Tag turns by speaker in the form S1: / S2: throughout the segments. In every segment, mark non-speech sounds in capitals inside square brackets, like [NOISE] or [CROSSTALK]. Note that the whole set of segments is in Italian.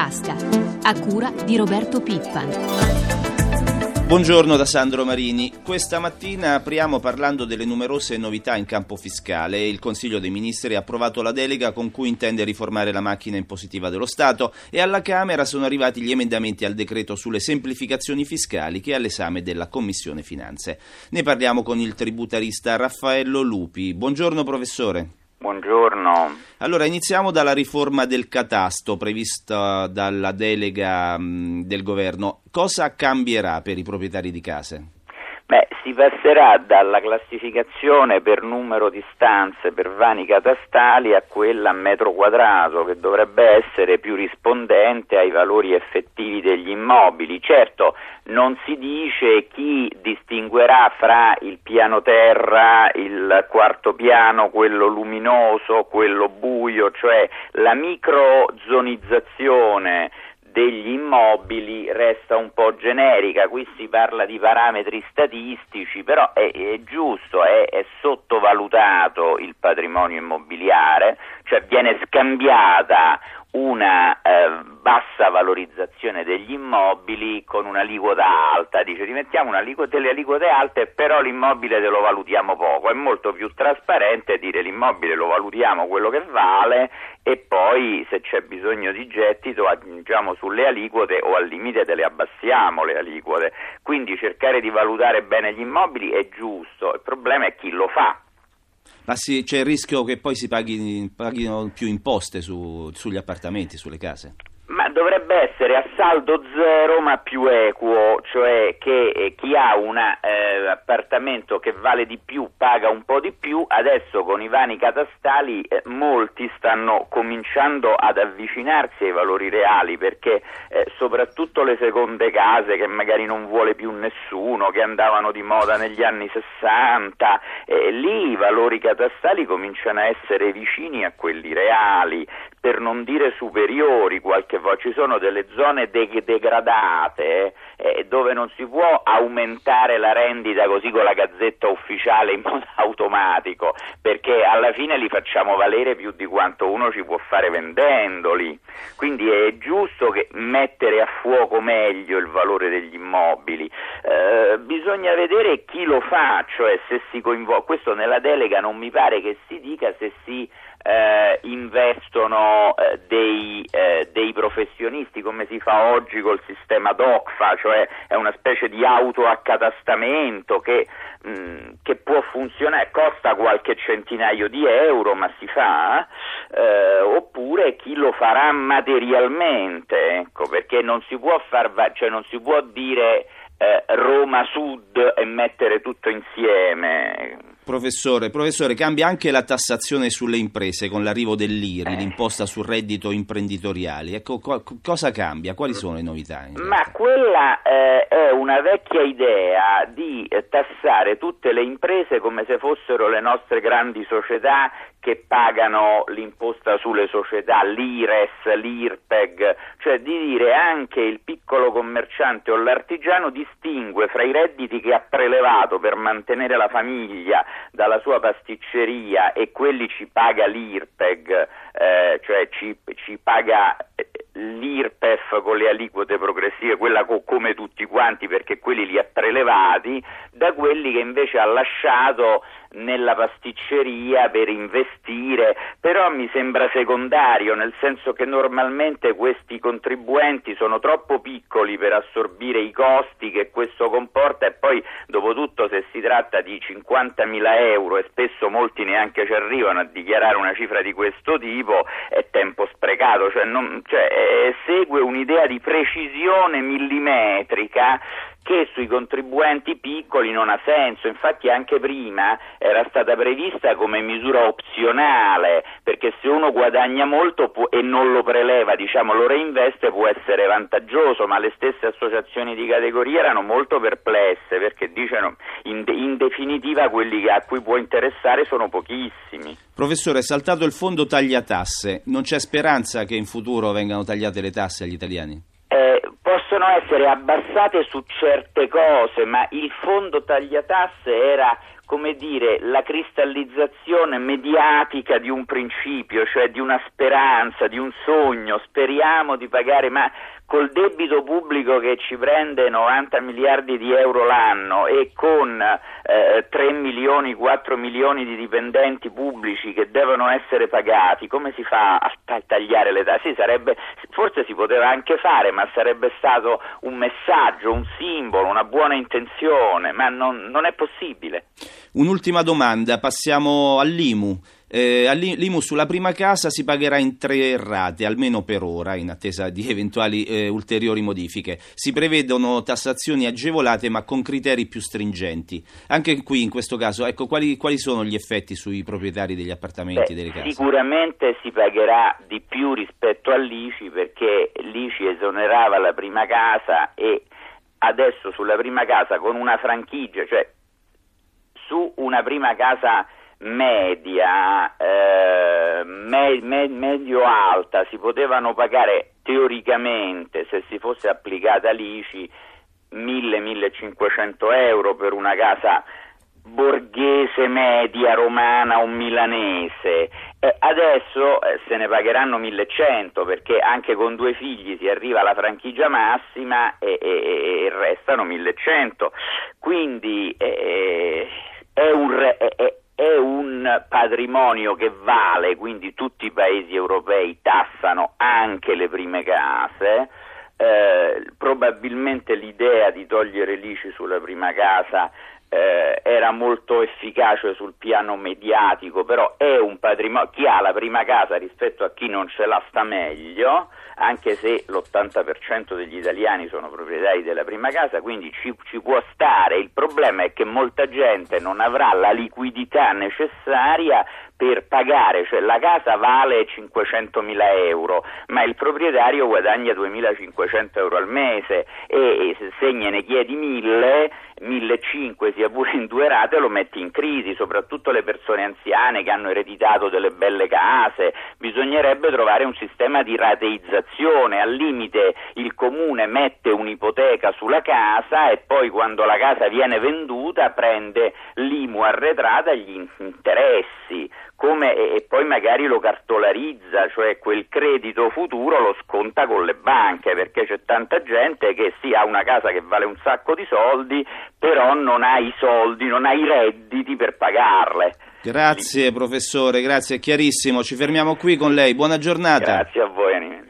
S1: tasca, a cura di Roberto Pippan.
S2: Buongiorno da Sandro Marini. Questa mattina apriamo parlando delle numerose novità in campo fiscale. Il Consiglio dei Ministri ha approvato la delega con cui intende riformare la macchina impositiva dello Stato e alla Camera sono arrivati gli emendamenti al decreto sulle semplificazioni fiscali che è all'esame della Commissione Finanze. Ne parliamo con il tributarista Raffaello Lupi. Buongiorno professore.
S3: Buongiorno.
S2: Allora, iniziamo dalla riforma del catasto prevista dalla delega del governo. Cosa cambierà per i proprietari di case?
S3: Beh, si passerà dalla classificazione per numero di stanze per vani catastali a quella a metro quadrato, che dovrebbe essere più rispondente ai valori effettivi degli immobili. Certo, non si dice chi distinguerà fra il piano terra, il quarto piano, quello luminoso, quello buio, cioè la microzonizzazione degli immobili resta un po' generica, qui si parla di parametri statistici, però è, è giusto, è, è, sottovalutato il patrimonio immobiliare, cioè viene scambiata una eh, bassa valorizzazione degli immobili con un'aliquota alta, dice rimettiamo delle aliquote alte però l'immobile te lo valutiamo poco, è molto più trasparente dire l'immobile lo valutiamo quello che vale e poi se c'è bisogno di gettito aggiungiamo sulle aliquote o al limite te le abbassiamo le aliquote, quindi cercare di valutare bene gli immobili è giusto, il problema è chi lo fa
S2: ma sì, c'è il rischio che poi si paghi, paghino più imposte su, sugli appartamenti, sulle case?
S3: Dovrebbe essere a saldo zero ma più equo, cioè che eh, chi ha un eh, appartamento che vale di più paga un po' di più, adesso con i vani catastali eh, molti stanno cominciando ad avvicinarsi ai valori reali perché eh, soprattutto le seconde case che magari non vuole più nessuno, che andavano di moda negli anni 60, eh, lì i valori catastali cominciano a essere vicini a quelli reali, per non dire superiori qualche volta, ci sono delle zone de- degradate eh, dove non si può aumentare la rendita così con la gazzetta ufficiale in modo [LAUGHS] automatico, perché alla fine li facciamo valere più di quanto uno ci può fare vendendoli, quindi è giusto mettere a fuoco meglio il valore degli immobili, eh, bisogna vedere chi lo fa, cioè se si coinvolge, questo nella delega non mi pare che si dica se si eh, investono eh, dei, eh, dei, professionisti come si fa oggi col sistema DOCFA, cioè è una specie di autoaccatastamento che, mh, mm, che può funzionare, costa qualche centinaio di euro ma si fa, eh, oppure chi lo farà materialmente, ecco, perché non si può, far, cioè non si può dire eh, Roma Sud e mettere tutto insieme
S2: Professore, professore, cambia anche la tassazione sulle imprese con l'arrivo dell'IRI, eh. l'imposta sul reddito imprenditoriale. Ecco, co- cosa cambia? Quali sono le novità?
S3: Ma quella eh, è una vecchia idea di tassare tutte le imprese come se fossero le nostre grandi società che pagano l'imposta sulle società, l'IRES, l'IRPEG, cioè di dire anche il piccolo commerciante o l'artigiano distingue fra i redditi che ha prelevato per mantenere la famiglia dalla sua pasticceria e quelli ci paga l'IRPEG, eh, cioè ci, ci paga l'IRPEF con le aliquote progressive, quella co- come tutti quanti perché quelli li ha prelevati, da quelli che invece ha lasciato nella pasticceria per investire, però mi sembra secondario, nel senso che normalmente questi contribuenti sono troppo piccoli per assorbire i costi che questo comporta e poi dopo tutto se si tratta di 50.000 euro e spesso molti neanche ci arrivano a dichiarare una cifra di questo tipo è tempo sprecato, cioè, non, cioè eh, segue un'idea di precisione millimetrica che sui contribuenti piccoli non ha senso, infatti anche prima era stata prevista come misura opzionale, perché se uno guadagna molto può, e non lo preleva, diciamo lo reinveste può essere vantaggioso, ma le stesse associazioni di categoria erano molto perplesse perché dicono in, in definitiva quelli a cui può interessare sono pochissimi.
S2: Professore, è saltato il fondo tagliatasse, non c'è speranza che in futuro vengano tagliate le tasse agli italiani?
S3: Possono essere abbassate su certe cose, ma il fondo tagliatasse era come dire, la cristallizzazione mediatica di un principio, cioè di una speranza, di un sogno, speriamo di pagare, ma col debito pubblico che ci prende 90 miliardi di euro l'anno e con eh, 3 milioni, 4 milioni di dipendenti pubblici che devono essere pagati, come si fa a tagliare le tasse? Sì, forse si poteva anche fare, ma sarebbe stato un messaggio, un simbolo, una buona intenzione, ma non, non è possibile.
S2: Un'ultima domanda, passiamo all'IMU. Eh, L'IMU sulla prima casa si pagherà in tre rate, almeno per ora, in attesa di eventuali eh, ulteriori modifiche. Si prevedono tassazioni agevolate ma con criteri più stringenti. Anche qui, in questo caso, ecco, quali, quali sono gli effetti sui proprietari degli appartamenti e delle case?
S3: Sicuramente si pagherà di più rispetto all'ICI perché l'ICI esonerava la prima casa e adesso sulla prima casa con una franchigia, cioè su una prima casa media, eh, me, me, medio-alta, si potevano pagare teoricamente, se si fosse applicata l'ICI, 1000-1500 euro per una casa borghese media romana o milanese. E adesso eh, se ne pagheranno 1100 perché anche con due figli si arriva alla franchigia massima e, e, e restano 1100 quindi eh, è, un, è, è un patrimonio che vale, quindi tutti i paesi europei tassano anche le prime case, eh, probabilmente l'idea di togliere l'ICI sulla prima casa eh, era molto efficace sul piano mediatico, però è un patrimonio, chi ha la prima casa rispetto a chi non ce l'ha sta meglio, anche se l'80% degli italiani sono proprietari della prima casa, quindi ci, ci, può stare. Il problema è che molta gente non avrà la liquidità necessaria per pagare, cioè la casa vale 500 mila euro, ma il proprietario guadagna 2500 euro al mese e, se gliene chiedi 1000, 1500 sia pure in due rate lo metti in crisi, soprattutto le persone anziane che hanno ereditato delle belle case, bisognerebbe trovare un sistema di rateizzazione, al limite il comune mette un'ipoteca sulla casa e poi quando la casa viene venduta prende l'IMU arretrata e gli interessi come, e poi magari lo cartolarizza, cioè quel credito futuro lo sconta con le banche, perché c'è tanta gente che sì ha una casa che vale un sacco di soldi, però non ha i soldi, non ha i redditi per pagarle.
S2: Grazie sì. professore, grazie, è chiarissimo. Ci fermiamo qui con lei. Buona giornata.
S3: Grazie a voi Anime.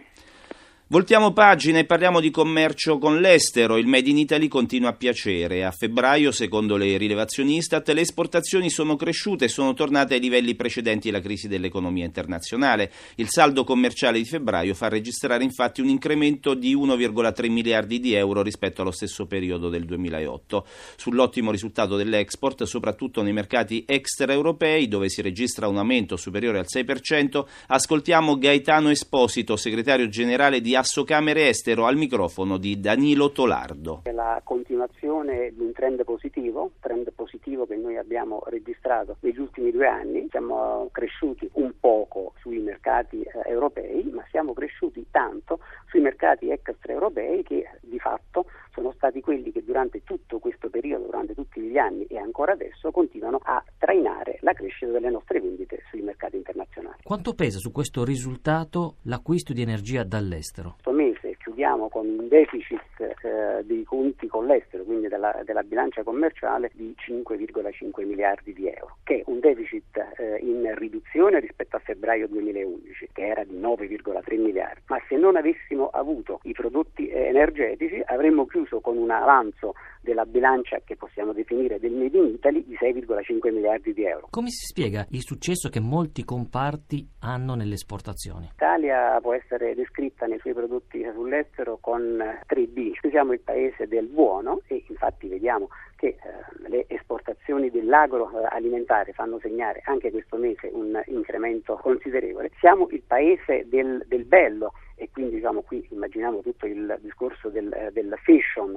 S2: Voltiamo pagina e parliamo di commercio con l'estero. Il Made in Italy continua a piacere. A febbraio, secondo le rilevazioni Istat, le esportazioni sono cresciute e sono tornate ai livelli precedenti alla crisi dell'economia internazionale. Il saldo commerciale di febbraio fa registrare infatti un incremento di 1,3 miliardi di euro rispetto allo stesso periodo del 2008. Sull'ottimo risultato dell'export, soprattutto nei mercati extraeuropei, dove si registra un aumento superiore al 6%, ascoltiamo Gaetano Esposito, segretario generale di Assocamere Estero al microfono di Danilo Tolardo.
S4: È la continuazione di un trend positivo, trend positivo che noi abbiamo registrato negli ultimi due anni. Siamo cresciuti un poco sui mercati eh, europei, ma siamo cresciuti tanto sui mercati extraeuropei che di fatto sono stati quelli che durante tutto questo periodo, durante tutti gli anni e ancora adesso continuano a trainare la crescita delle nostre vendite sui mercati internazionali.
S5: Quanto pesa su questo risultato l'acquisto di energia dall'estero?
S4: Questo mese chiudiamo con un deficit eh, dei conti con l'estero, quindi della, della, bilancia commerciale, di 5,5 miliardi di euro, che è un deficit eh, in riduzione rispetto a febbraio 2011, che era di 9,3 miliardi. Ma se non avessimo avuto i prodotti eh, energetici avremmo chiuso con un avanzo della bilancia che possiamo definire del Made in Italy di 6,5 miliardi di euro.
S5: Come si spiega il successo che molti comparti hanno nelle esportazioni?
S4: L'Italia può essere descritta nei suoi prodotti sull'estero con 3B. Siamo il paese del buono e infatti vediamo che eh, le esportazioni dell'agroalimentare fanno segnare anche questo mese un incremento considerevole. Siamo il paese del, del bello e quindi diciamo, qui immaginiamo tutto il discorso del, eh, del fashion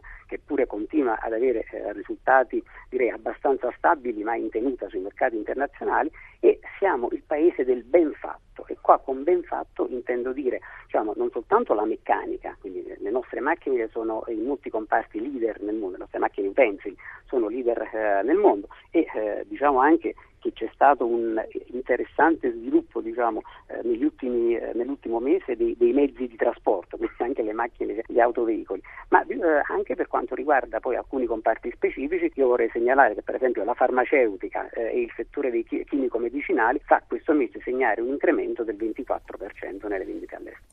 S4: pure continua ad avere eh, risultati direi abbastanza stabili ma in tenuta sui mercati internazionali e siamo il paese del ben fatto. E qua con ben fatto intendo dire diciamo, non soltanto la meccanica, quindi le nostre macchine sono in molti comparti leader nel mondo, le nostre macchine utensili sono leader eh, nel mondo e eh, diciamo anche che c'è stato un interessante sviluppo diciamo, eh, ultimi, eh, nell'ultimo mese dei, dei, mezzi di trasporto, quindi anche le macchine, gli autoveicoli, ma eh, anche per quanto riguarda poi alcuni comparti specifici, io vorrei segnalare che per esempio la farmaceutica eh, e il settore dei chimico-medicinali fa questo mese segnare un incremento del 24% nelle vendite all'estero.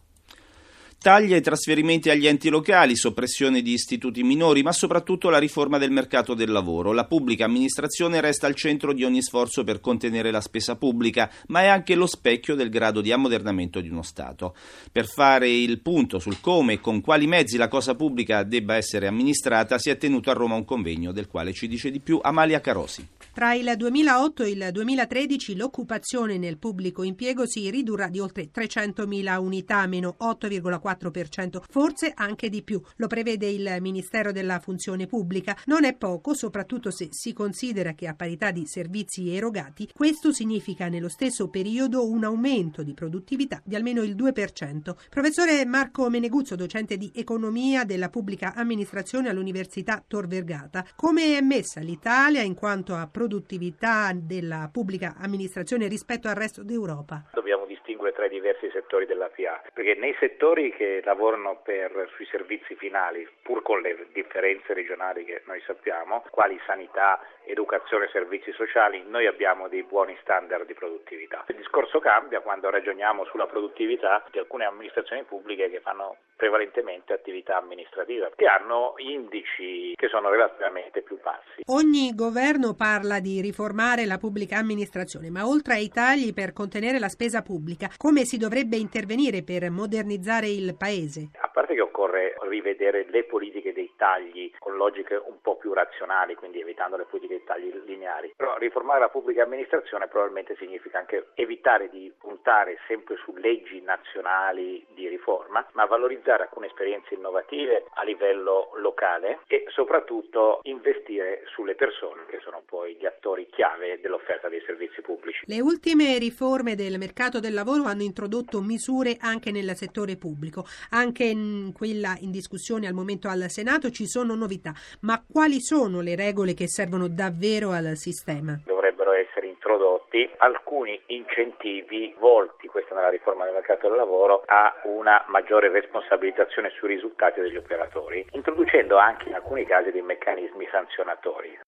S2: Taglia i trasferimenti agli enti locali, soppressione di istituti minori, ma soprattutto la riforma del mercato del lavoro. La pubblica amministrazione resta al centro di ogni sforzo per contenere la spesa pubblica, ma è anche lo specchio del grado di ammodernamento di uno Stato. Per fare il punto sul come e con quali mezzi la cosa pubblica debba essere amministrata, si è tenuto a Roma un convegno del quale ci dice di più Amalia Carosi.
S6: Tra il 2008 e il 2013 l'occupazione nel pubblico impiego si ridurrà di oltre 300.000 unità, meno 8,4%, forse anche di più. Lo prevede il Ministero della Funzione Pubblica. Non è poco, soprattutto se si considera che a parità di servizi erogati, questo significa nello stesso periodo un aumento di produttività di almeno il 2%. Professore Marco Meneguzzo, docente di economia della pubblica amministrazione all'Università Tor Vergata, come è messa l'Italia in quanto a produttività della pubblica amministrazione rispetto al resto d'Europa?
S7: Dobbiamo distinguere tra i diversi settori della PA, perché nei settori che lavorano per, sui servizi finali, pur con le differenze regionali che noi sappiamo, quali sanità, educazione servizi sociali, noi abbiamo dei buoni standard di produttività. Il discorso cambia quando ragioniamo sulla produttività di alcune amministrazioni pubbliche che fanno prevalentemente attività amministrativa, che hanno indici che sono relativamente più bassi.
S6: Ogni governo parla di riformare la pubblica amministrazione, ma oltre ai tagli per contenere la spesa pubblica, come si dovrebbe intervenire per modernizzare il Paese?
S7: A parte che occorre rivedere le politiche tagli con logiche un po' più razionali, quindi evitando le politiche dei tagli lineari. Però riformare la pubblica amministrazione probabilmente significa anche evitare di puntare sempre su leggi nazionali di riforma, ma valorizzare alcune esperienze innovative a livello locale e soprattutto investire sulle persone che sono poi gli attori chiave dell'offerta dei servizi pubblici.
S6: Le ultime riforme del mercato del lavoro hanno introdotto misure anche nel settore pubblico, anche in quella in discussione al momento al Senato ci sono novità, ma quali sono le regole che servono davvero al sistema?
S7: Dovrebbero essere introdotti alcuni incentivi volti, questa nella riforma del mercato del lavoro, a una maggiore responsabilizzazione sui risultati degli operatori, introducendo anche in alcuni casi dei meccanismi sanzionatori.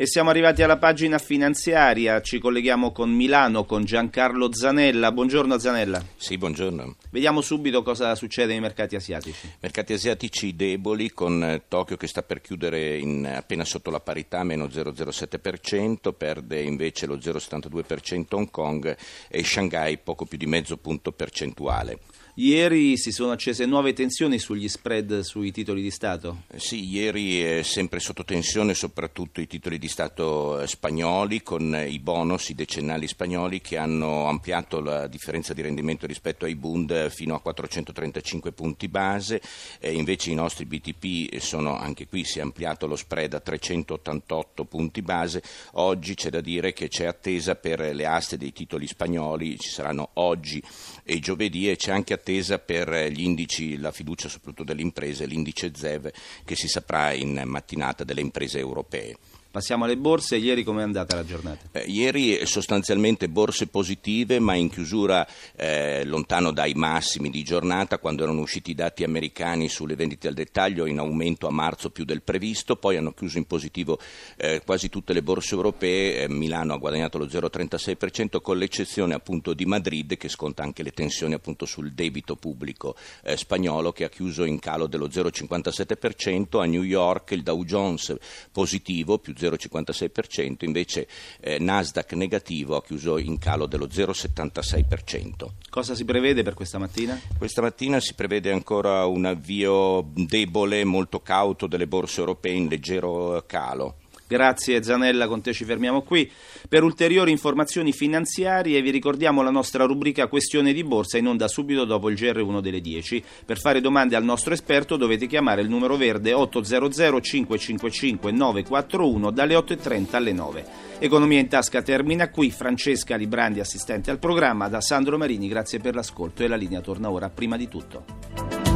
S2: E siamo arrivati alla pagina finanziaria, ci colleghiamo con Milano, con Giancarlo Zanella. Buongiorno Zanella.
S8: Sì, buongiorno.
S2: Vediamo subito cosa succede nei mercati asiatici.
S8: Mercati asiatici deboli con eh, Tokyo che sta per chiudere in, appena sotto la parità, meno 0,07%, perde invece lo 0,72% Hong Kong e Shanghai poco più di mezzo punto percentuale.
S2: Ieri si sono accese nuove tensioni sugli spread sui titoli di Stato?
S8: Sì, ieri è sempre sotto tensione soprattutto i titoli di Stato eh, spagnoli con i bonus, i decennali spagnoli che hanno ampliato la differenza di rendimento rispetto ai Bund fino a 435 punti base, e invece i nostri BTP sono anche qui si è ampliato lo spread a 388 punti base. Oggi c'è da dire che c'è attesa per le aste dei titoli spagnoli, ci saranno oggi e giovedì e c'è anche attesa per gli indici, la fiducia soprattutto delle imprese, l'indice ZEV che si saprà in mattinata delle imprese europee.
S2: Passiamo alle borse, ieri come è andata la giornata?
S8: Eh, ieri sostanzialmente borse positive ma in chiusura eh, lontano dai massimi di giornata quando erano usciti i dati americani sulle vendite al dettaglio in aumento a marzo più del previsto, poi hanno chiuso in positivo eh, quasi tutte le borse europee, eh, Milano ha guadagnato lo 0,36% con l'eccezione appunto di Madrid che sconta anche le tensioni appunto sul debito pubblico eh, spagnolo che ha chiuso in calo dello 0,57%, a New York il Dow Jones positivo più 0,56%, invece eh, Nasdaq negativo ha chiuso in calo dello 0,76%.
S2: Cosa si prevede per questa mattina?
S8: Questa mattina si prevede ancora un avvio debole, molto cauto delle borse europee in leggero calo.
S2: Grazie Zanella, con te ci fermiamo qui. Per ulteriori informazioni finanziarie vi ricordiamo la nostra rubrica Questione di Borsa in onda subito dopo il GR1 delle 10. Per fare domande al nostro esperto dovete chiamare il numero verde 800 555 941 dalle 8.30 alle 9. Economia in tasca termina qui. Francesca Librandi, assistente al programma, da Sandro Marini, grazie per l'ascolto e la linea torna ora prima di tutto.